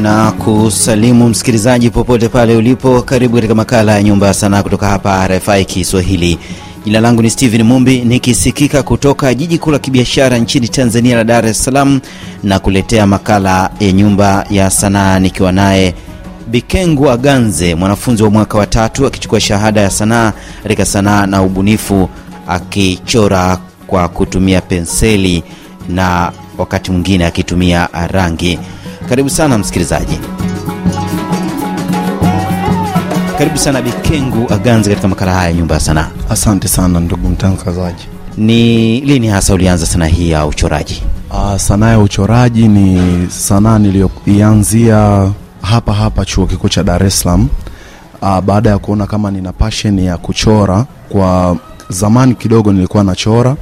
na kusalimu msikilizaji popote pale ulipo. Karibu katika makala ya Nyumba ya Sanaa kutoka hapa RFI Kiswahili. Jina langu ni Steven Mumbi nikisikika kutoka jiji kuu la kibiashara nchini Tanzania la Dar es Salaam na kuletea makala ya Nyumba ya Sanaa nikiwa naye Bikengu Aganze, mwanafunzi wa mwaka wa tatu akichukua shahada ya sanaa katika sanaa na ubunifu, akichora kwa kutumia penseli na wakati mwingine akitumia rangi. Karibu sana msikilizaji, karibu sana Bikengu Aganze katika makala haya Nyumba ya Sanaa. Asante sana ndugu mtangazaji. Ni lini hasa ulianza sanaa hii ya uchoraji? Uh, sanaa ya uchoraji ni sanaa niliyoianzia hapa hapa chuo kikuu cha Dar es Salaam uh, baada ya kuona kama nina passion ya kuchora. Kwa zamani kidogo nilikuwa nachora,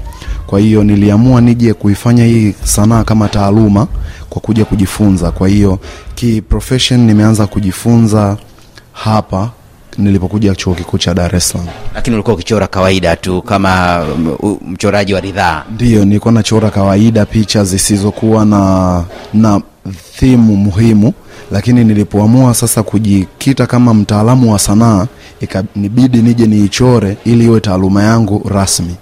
kwa hiyo niliamua nije kuifanya hii sanaa kama taaluma kwa kuja kujifunza. Kwa hiyo ki profession nimeanza kujifunza hapa nilipokuja chuo kikuu cha Dar es Salaam. Lakini ulikuwa ukichora kawaida tu kama um, mchoraji wa ridhaa? Ndiyo, nilikuwa nachora kawaida, picha zisizokuwa na na thimu muhimu, lakini nilipoamua sasa kujikita kama mtaalamu wa sanaa, ikanibidi nije niichore ili iwe taaluma yangu rasmi.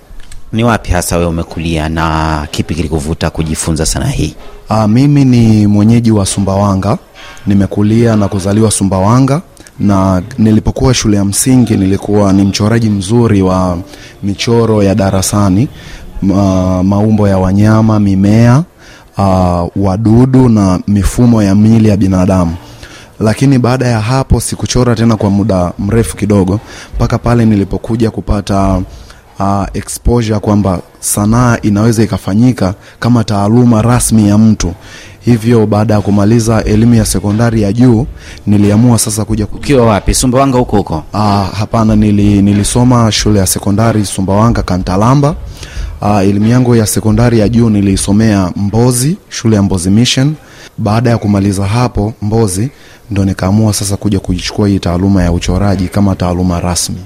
Ni wapi hasa wewe umekulia na kipi kilikuvuta kujifunza sanaa hii? Aa, mimi ni mwenyeji wa Sumbawanga, nimekulia na kuzaliwa Sumbawanga na nilipokuwa shule ya msingi nilikuwa ni mchoraji mzuri wa michoro ya darasani, ma, maumbo ya wanyama, mimea, uh, wadudu na mifumo ya mili ya binadamu. Lakini baada ya hapo sikuchora tena kwa muda mrefu kidogo, mpaka pale nilipokuja kupata uh, exposure kwamba sanaa inaweza ikafanyika kama taaluma rasmi ya mtu. Hivyo baada ya kumaliza elimu ya sekondari ya juu niliamua sasa kuja. Ukiwa wapi? Sumbawanga huko huko? Ah, hapana, nili, nilisoma shule ya sekondari Sumbawanga Kantalamba. Ah, elimu yangu ya sekondari ya juu nilisomea Mbozi, shule ya Mbozi Mission. Baada ya kumaliza hapo Mbozi ndo nikaamua sasa kuja kuichukua hii taaluma ya uchoraji kama taaluma rasmi.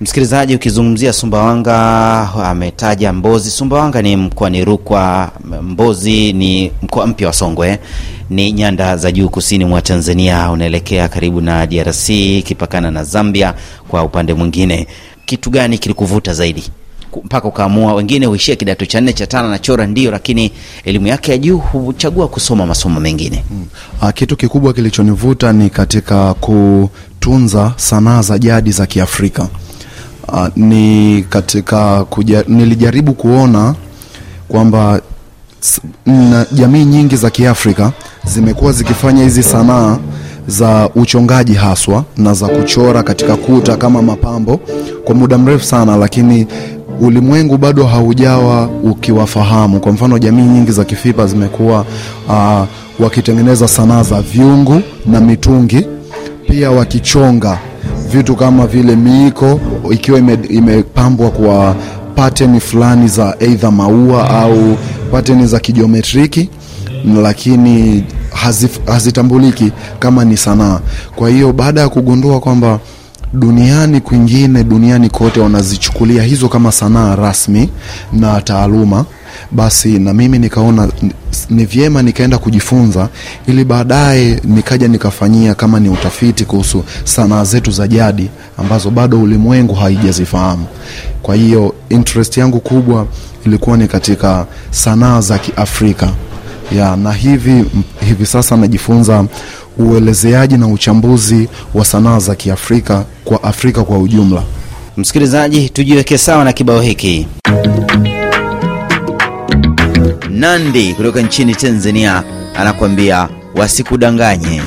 Msikilizaji, ukizungumzia Sumbawanga ametaja Mbozi. Sumbawanga ni mkoani Rukwa, Mbozi ni mkoa mpya wa Songwe, ni nyanda za juu kusini mwa Tanzania, unaelekea karibu na DRC, ikipakana na Zambia kwa upande mwingine. Kitu gani kilikuvuta zaidi mpaka ukaamua? Wengine huishia kidato cha nne cha tano na chora ndio, lakini elimu yake ya juu huchagua kusoma masomo mengine. Hmm. Kitu kikubwa kilichonivuta ni katika kutunza sanaa za jadi za Kiafrika. Uh, ni katika kuja, nilijaribu kuona kwamba jamii nyingi za Kiafrika zimekuwa zikifanya hizi sanaa za uchongaji haswa na za kuchora katika kuta kama mapambo kwa muda mrefu sana, lakini ulimwengu bado haujawa ukiwafahamu. Kwa mfano, jamii nyingi za Kifipa zimekuwa uh, wakitengeneza sanaa za vyungu na mitungi, pia wakichonga vitu kama vile miiko ikiwa imepambwa ime kwa pateni fulani za eidha maua au pateni za kijiometriki, lakini hazif, hazitambuliki kama ni sanaa. Kwa hiyo baada ya kugundua kwamba duniani kwingine, duniani kote wanazichukulia hizo kama sanaa rasmi na taaluma, basi na mimi nikaona ni vyema nikaenda kujifunza ili baadaye nikaja nikafanyia kama ni utafiti kuhusu sanaa zetu za jadi ambazo bado ulimwengu haijazifahamu. Kwa hiyo interest yangu kubwa ilikuwa ni katika sanaa za Kiafrika ya, na hivi hivi sasa najifunza uelezeaji na uchambuzi wa sanaa za Kiafrika kwa Afrika kwa ujumla. Msikilizaji, tujiweke sawa na kibao hiki. Nandi kutoka nchini Tanzania anakuambia wasikudanganye,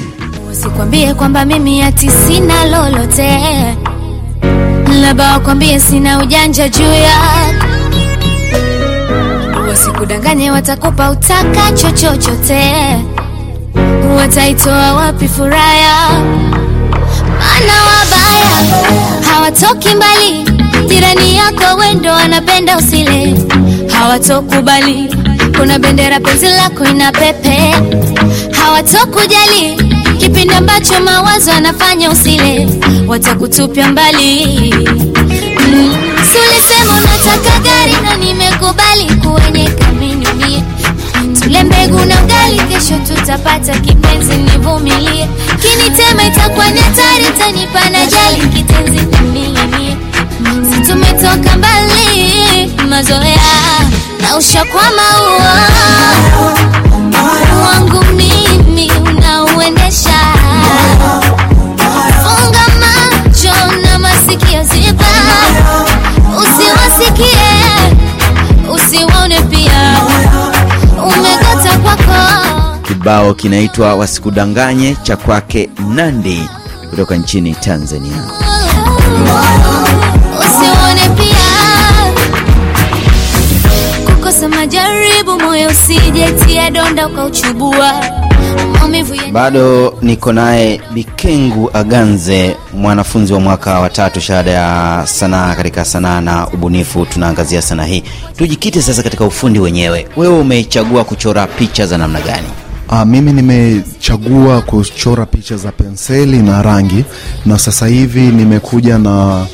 usikwambie kwamba mimi ati sina lolote, labda wakwambie sina ujanja juu ya, wasikudanganye, watakupa utakacho chochote, wataitoa wapi furaha? Maana wabaya hawatoki mbali, jirani yako wendo wanapenda usile, hawatokubali kuna bendera penzi lako ina hawatokujali kipindi ambacho mawazo anafanya usile, watakutupia mbali. Mm. Si unataka gari na nimekubali kuwenye kamini tule mbegu na ugali kesho tutapata kipenzi, nivumilie. Kinitema itakuwa ni hatari, tanipa na jali kitenzi nimiimie. Si mbali, mazoea na kwa maua. Wangu mimi unauendesha. Funga macho na masikio ziba, usiwasikie usiwaone pia, umekata kwako. Kibao kinaitwa Wasikudanganye cha kwake Nandi kutoka nchini Tanzania. usione pia Bado niko naye Bikengu Aganze, mwanafunzi wa mwaka wa tatu shahada ya sanaa katika sanaa na ubunifu. Tunaangazia sanaa hii, tujikite sasa katika ufundi wenyewe. Wewe umechagua kuchora picha za namna gani? Aa, mimi nimechagua kuchora picha za penseli na rangi, na sasa hivi nimekuja na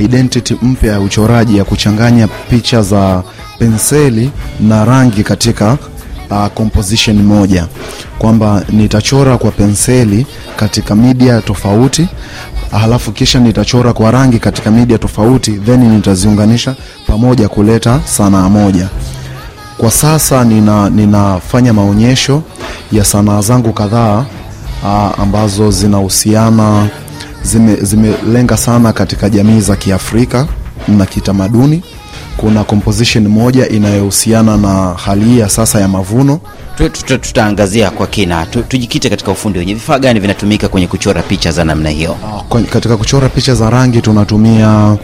identity mpya ya uchoraji ya kuchanganya picha za penseli na rangi katika uh, composition moja, kwamba nitachora kwa penseli katika media tofauti halafu kisha nitachora kwa rangi katika media tofauti, then nitaziunganisha pamoja kuleta sanaa moja. Kwa sasa nina, ninafanya maonyesho ya sanaa zangu kadhaa ah, ambazo zinahusiana zime- zimelenga sana katika jamii za Kiafrika na kitamaduni. Kuna composition moja inayohusiana na hali hii ya sasa ya mavuno. Tu- tu- Tutaangazia kwa kina, tujikite katika ufundi wenye Vifaa gani vinatumika kwenye kuchora picha za namna hiyo? Katika kuchora picha za rangi tunatumia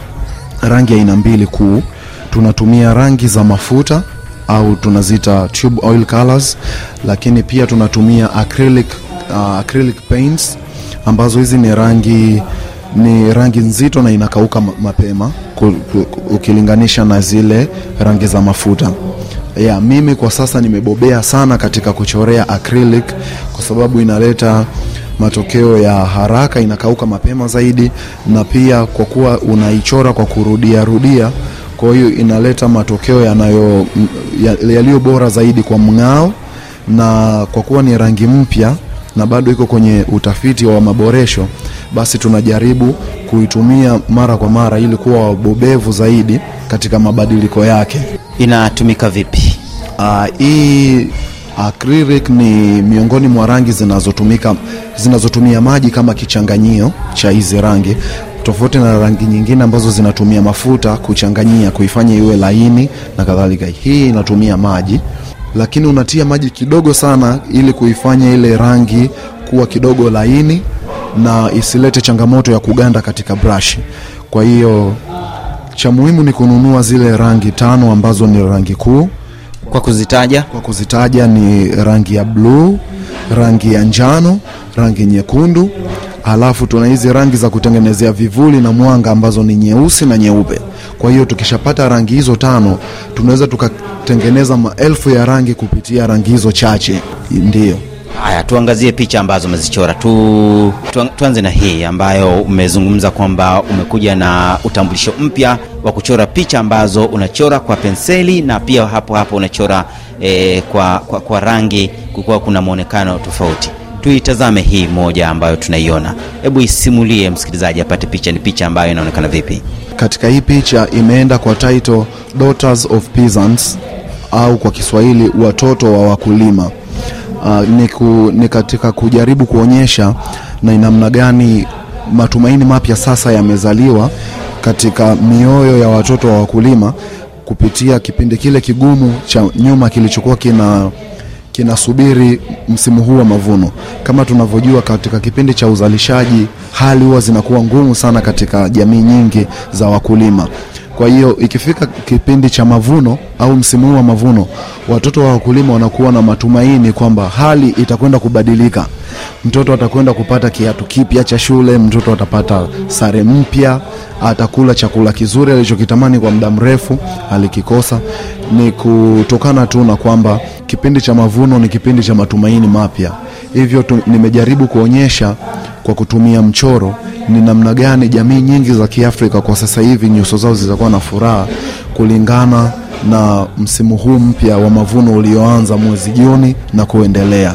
rangi aina mbili kuu. Tunatumia rangi za mafuta au tunaziita tube oil colors, lakini pia tunatumia acrylic, uh, acrylic paints ambazo hizi ni rangi ni rangi nzito na inakauka mapema ukilinganisha na zile rangi za mafuta. Ya mimi kwa sasa nimebobea sana katika kuchorea acrylic kwa sababu inaleta matokeo ya haraka, inakauka mapema zaidi, na pia kwa kuwa unaichora kwa kurudia rudia, kwa hiyo inaleta matokeo yanayo yaliyo bora zaidi kwa mng'ao, na kwa kuwa ni rangi mpya na bado iko kwenye utafiti wa maboresho, basi tunajaribu kuitumia mara kwa mara ili kuwa wabobevu zaidi katika mabadiliko yake. Inatumika vipi? Uh, hii acrylic ni miongoni mwa rangi zinazotumika zinazotumia maji kama kichanganyio cha hizi rangi tofauti na rangi nyingine ambazo zinatumia mafuta kuchanganyia kuifanya iwe laini na kadhalika. Hii inatumia maji, lakini unatia maji kidogo sana ili kuifanya ile rangi kuwa kidogo laini na isilete changamoto ya kuganda katika brush. Kwa hiyo cha muhimu ni kununua zile rangi tano ambazo ni rangi kuu Kwa kuzitaja, kwa kuzitaja ni rangi ya bluu, rangi ya njano, rangi nyekundu, alafu tuna hizi rangi za kutengenezea vivuli na mwanga ambazo ni nyeusi na nyeupe. Kwa hiyo tukishapata rangi hizo tano, tunaweza tukatengeneza maelfu ya rangi kupitia rangi hizo chache. Ndiyo. Haya tuangazie picha ambazo umezichora tu, tu, tuanze na hii ambayo umezungumza kwamba umekuja na utambulisho mpya wa kuchora picha ambazo unachora kwa penseli na pia hapo hapo unachora eh, kwa, kwa, kwa rangi kukuwa kuna mwonekano tofauti. Tuitazame hii moja ambayo tunaiona, hebu isimulie msikilizaji apate picha. Ni picha ambayo inaonekana vipi? Katika hii picha imeenda kwa title Daughters of Peasants au kwa Kiswahili watoto wa wakulima. Uh, ni, ku, ni katika kujaribu kuonyesha na namna gani matumaini mapya sasa yamezaliwa katika mioyo ya watoto wa wakulima kupitia kipindi kile kigumu cha nyuma kilichokuwa kina kinasubiri msimu huu wa mavuno. Kama tunavyojua, katika kipindi cha uzalishaji hali huwa zinakuwa ngumu sana katika jamii nyingi za wakulima. Kwa hiyo ikifika kipindi cha mavuno au msimu huu wa mavuno, watoto wa wakulima wanakuwa na matumaini kwamba hali itakwenda kubadilika. Mtoto atakwenda kupata kiatu kipya cha shule, mtoto atapata sare mpya, atakula chakula kizuri alichokitamani kwa muda mrefu alikikosa. Ni kutokana tu na kwamba kipindi cha mavuno ni kipindi cha matumaini mapya. Hivyo nimejaribu kuonyesha kwa kutumia mchoro ni namna gani jamii nyingi za Kiafrika kwa sasa hivi nyuso zao zitakuwa na furaha kulingana na msimu huu mpya wa mavuno ulioanza mwezi Juni na kuendelea.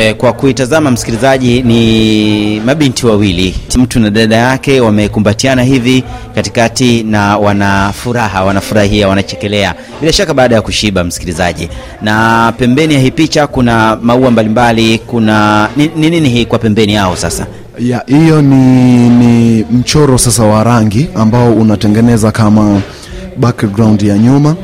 E, kwa kuitazama msikilizaji, ni mabinti wawili, mtu na dada yake wamekumbatiana hivi katikati na wanafuraha, wanafurahia, wanachekelea bila shaka baada ya kushiba, msikilizaji. Na pembeni ya hii picha kuna maua mbalimbali, kuna ni ni nini hii kwa pembeni yao sasa? ya hiyo ni, ni mchoro sasa wa rangi ambao unatengeneza kama background ya nyuma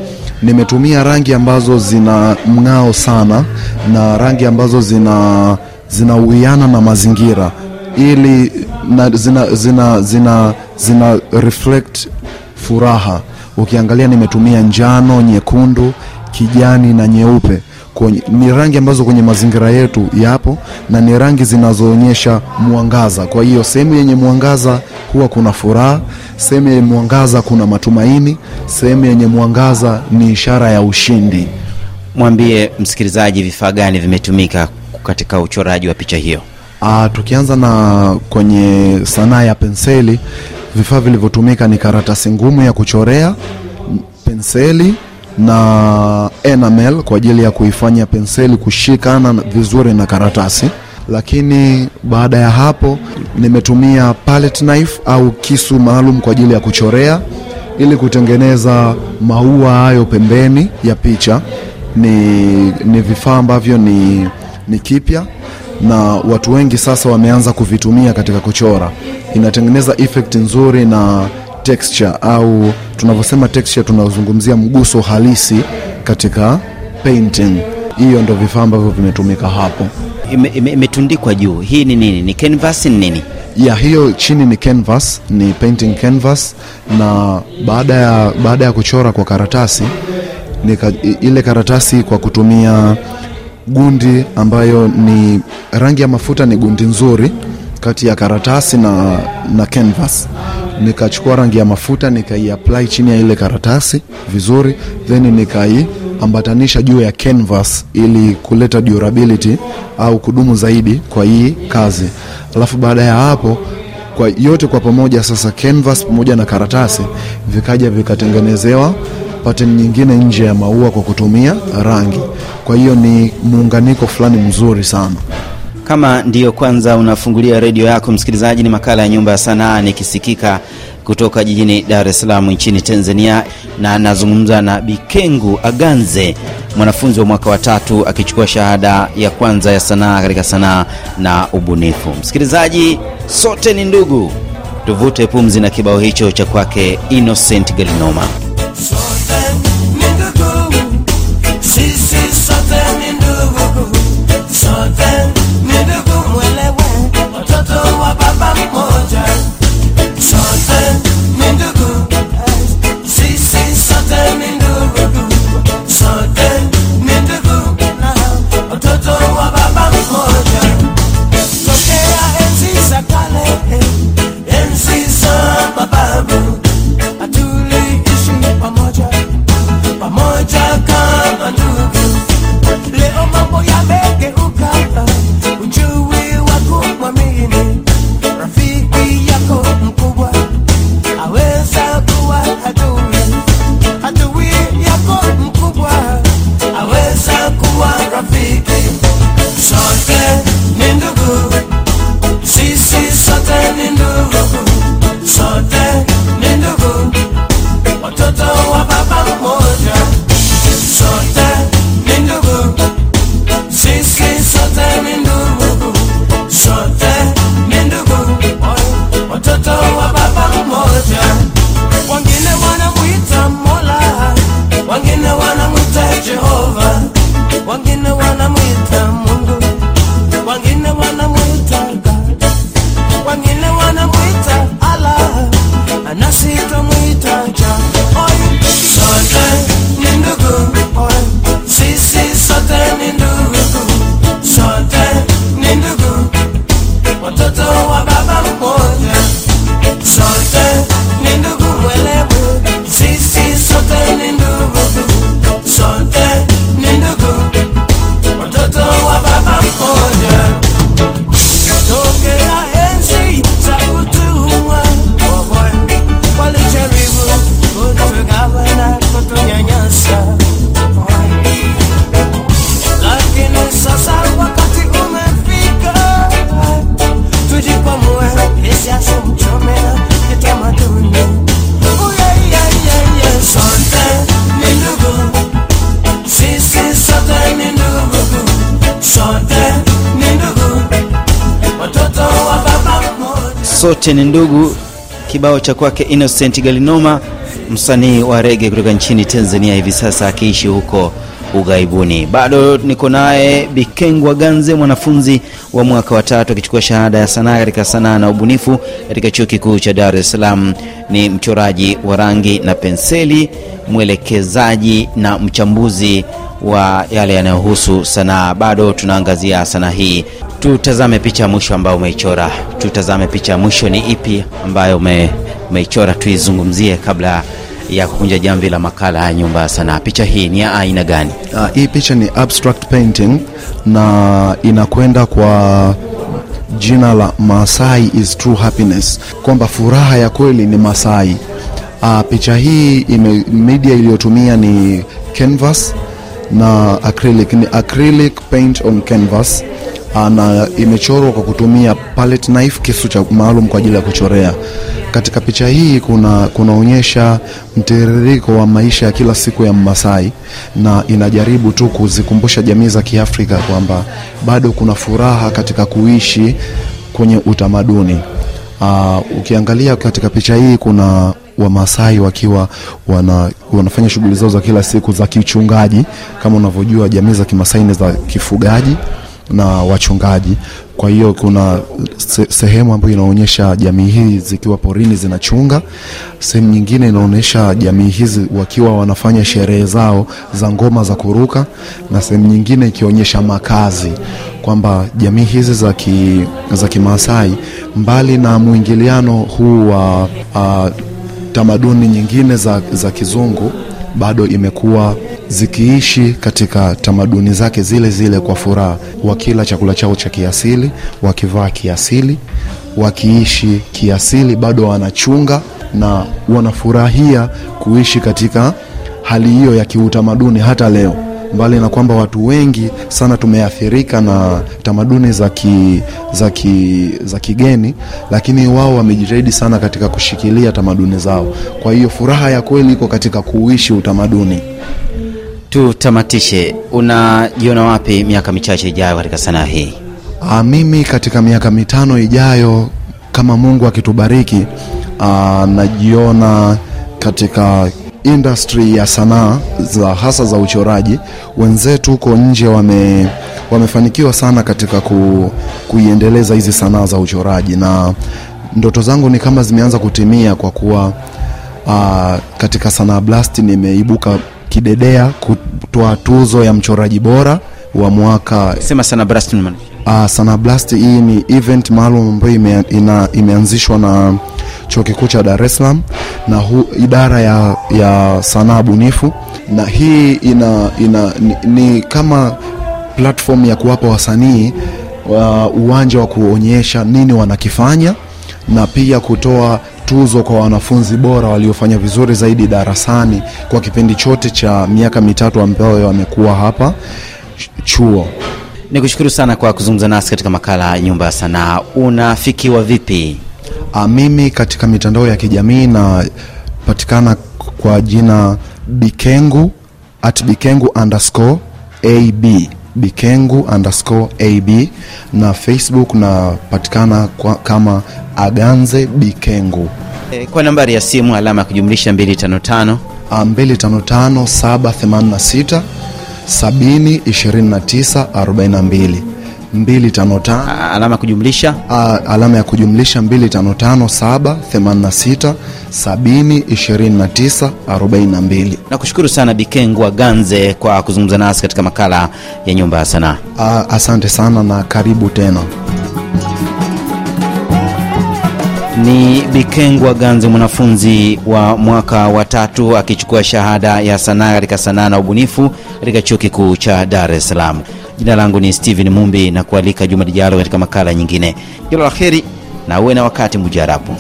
nimetumia rangi ambazo zina mng'ao sana na rangi ambazo zina zinauiana na mazingira. Ili na zina, zina, zina, zina reflect furaha. Ukiangalia nimetumia njano nyekundu kijani na nyeupe kwenye, ni rangi ambazo kwenye mazingira yetu yapo na ni rangi zinazoonyesha mwangaza. Kwa hiyo sehemu yenye mwangaza huwa kuna furaha, sehemu yenye mwangaza kuna matumaini, sehemu yenye mwangaza ni ishara ya ushindi. Mwambie msikilizaji vifaa gani vimetumika katika uchoraji wa picha hiyo. Aa, tukianza na kwenye sanaa ya penseli, vifaa vilivyotumika ni karatasi ngumu ya kuchorea, penseli na enamel kwa ajili ya kuifanya penseli kushikana vizuri na karatasi. Lakini baada ya hapo nimetumia palette knife au kisu maalum kwa ajili ya kuchorea ili kutengeneza maua hayo pembeni ya picha. Ni, ni vifaa ambavyo ni, ni kipya na watu wengi sasa wameanza kuvitumia katika kuchora. Inatengeneza effect nzuri na texture au tunavyosema texture, tunazungumzia mguso halisi katika painting. Hiyo ndo vifaa ambavyo vimetumika hapo. Ime- ime- juu, hii ni nini? Ni canvas, ni nini? ya hiyo chini ni canvas, ni painting canvas, na baada ya, baada ya kuchora kwa karatasi ni ka, ile karatasi kwa kutumia gundi ambayo ni rangi ya mafuta, ni gundi nzuri kati ya karatasi na, na canvas. Nikachukua rangi ya mafuta nikaiapply chini ya ile karatasi vizuri, then nikaiambatanisha juu ya canvas ili kuleta durability au kudumu zaidi kwa hii kazi. Alafu baada ya hapo kwa yote kwa pamoja sasa canvas pamoja na karatasi vikaja vikatengenezewa pattern nyingine nje ya maua kwa kutumia rangi. Kwa hiyo ni muunganiko fulani mzuri sana. Kama ndiyo kwanza unafungulia redio yako msikilizaji, ni makala ya Nyumba ya Sanaa nikisikika kutoka jijini Dar es Salaam nchini Tanzania, na nazungumza na Bikengu Aganze, mwanafunzi wa mwaka wa tatu akichukua shahada ya kwanza ya sanaa katika sanaa na ubunifu. Msikilizaji, sote ni ndugu, tuvute pumzi na kibao hicho cha kwake Innocent Galinoma. sun. Sote ni ndugu, kibao cha kwake Innocent Galinoma, msanii wa rege kutoka nchini Tanzania, hivi sasa akiishi huko ughaibuni. Bado niko naye Bikengwa Ganze, mwanafunzi wa mwaka wa tatu akichukua shahada ya sanaa katika sanaa na ubunifu katika chuo kikuu cha Dar es Salaam. Ni mchoraji wa rangi na penseli, mwelekezaji na mchambuzi wa yale yanayohusu sanaa. Bado tunaangazia sanaa hii. Tutazame picha ya mwisho ambayo umeichora. Tutazame picha ya mwisho ni ipi ambayo ume, umeichora, tuizungumzie kabla ya kukunja jamvi la makala ya nyumba ya sanaa. Picha hii ni ya aina gani? Uh, hii picha ni abstract painting na inakwenda kwa jina la Masai is true happiness, kwamba furaha ya kweli ni Masai. Uh, picha hii ime, media iliyotumia ni canvas na acrylic, ni acrylic paint on canvas uh, na imechorwa kwa kutumia palette knife, kisu cha maalum kwa ajili ya kuchorea. Katika picha hii kuna kunaonyesha mtiririko wa maisha ya kila siku ya Mmasai na inajaribu tu kuzikumbusha jamii za Kiafrika kwamba bado kuna furaha katika kuishi kwenye utamaduni. Aa, ukiangalia katika picha hii kuna Wamasai wakiwa wana, wanafanya shughuli zao za kila siku za kichungaji. Kama unavyojua jamii za Kimasai ni za kifugaji na wachungaji. Kwa hiyo kuna sehemu ambayo inaonyesha jamii hii zikiwa porini zinachunga. Sehemu nyingine inaonyesha jamii hizi wakiwa wanafanya sherehe zao za ngoma za kuruka, na sehemu nyingine ikionyesha makazi, kwamba jamii hizi za ki, za Kimaasai mbali na mwingiliano huu wa tamaduni nyingine za, za kizungu bado imekuwa zikiishi katika tamaduni zake zile zile kwa furaha, wakila chakula chao cha kiasili, wakivaa kiasili, wakiishi kiasili, bado wanachunga na wanafurahia kuishi katika hali hiyo ya kiutamaduni hata leo. Mbali na kwamba watu wengi sana tumeathirika na tamaduni za ki, za ki, za kigeni, lakini wao wamejitahidi sana katika kushikilia tamaduni zao. Kwa hiyo furaha ya kweli iko katika kuishi utamaduni. Tutamatishe, unajiona wapi miaka michache ijayo katika sanaa hii? Aa, mimi katika miaka mitano ijayo kama Mungu akitubariki, najiona katika industry ya sanaa za hasa za uchoraji. Wenzetu huko nje wame wamefanikiwa sana katika ku, kuiendeleza hizi sanaa za uchoraji, na ndoto zangu ni kama zimeanza kutimia kwa kuwa aa, katika Sanaa Blast nimeibuka kidedea kutoa tuzo ya mchoraji bora wa mwaka Sema sana Blast. Uh, sana Blast hii ni event maalum ambayo ime, ina, imeanzishwa na chuo kikuu cha Dar es Salaam na hu, idara ya, ya sanaa bunifu, na hii ina, ina, ni, ni kama platform ya kuwapa wasanii wa uwanja wa kuonyesha nini wanakifanya na pia kutoa tuzo kwa wanafunzi bora waliofanya vizuri zaidi darasani kwa kipindi chote cha miaka mitatu ambayo wamekuwa hapa chuo. Ni kushukuru sana kwa kuzungumza nasi katika makala ya Nyumba ya Sanaa. Unafikiwa vipi? A, mimi katika mitandao ya kijamii napatikana kwa jina Bikengu at Bikengu underscore ab Bikengu underscore ab na Facebook napatikana kama Aganze Bikengu E, kwa nambari ya simu alama ya kujumlisha 255 255 786 70 29 42 255 alama kujumlisha alama ya kujumlisha 255 786 70 29 42. na kushukuru sana Bikengu Aganze kwa kuzungumza nasi katika makala ya Nyumba ya Sanaa. Asante sana na karibu tena. Ni Bikengwa Ganze, mwanafunzi wa mwaka wa tatu akichukua shahada ya sanaa katika sanaa na ubunifu katika chuo kikuu cha Dar es Salaam. Jina langu ni Steven Mumbi na kualika juma lijalo katika makala nyingine. Kila la heri na uwe na wakati mujarabu.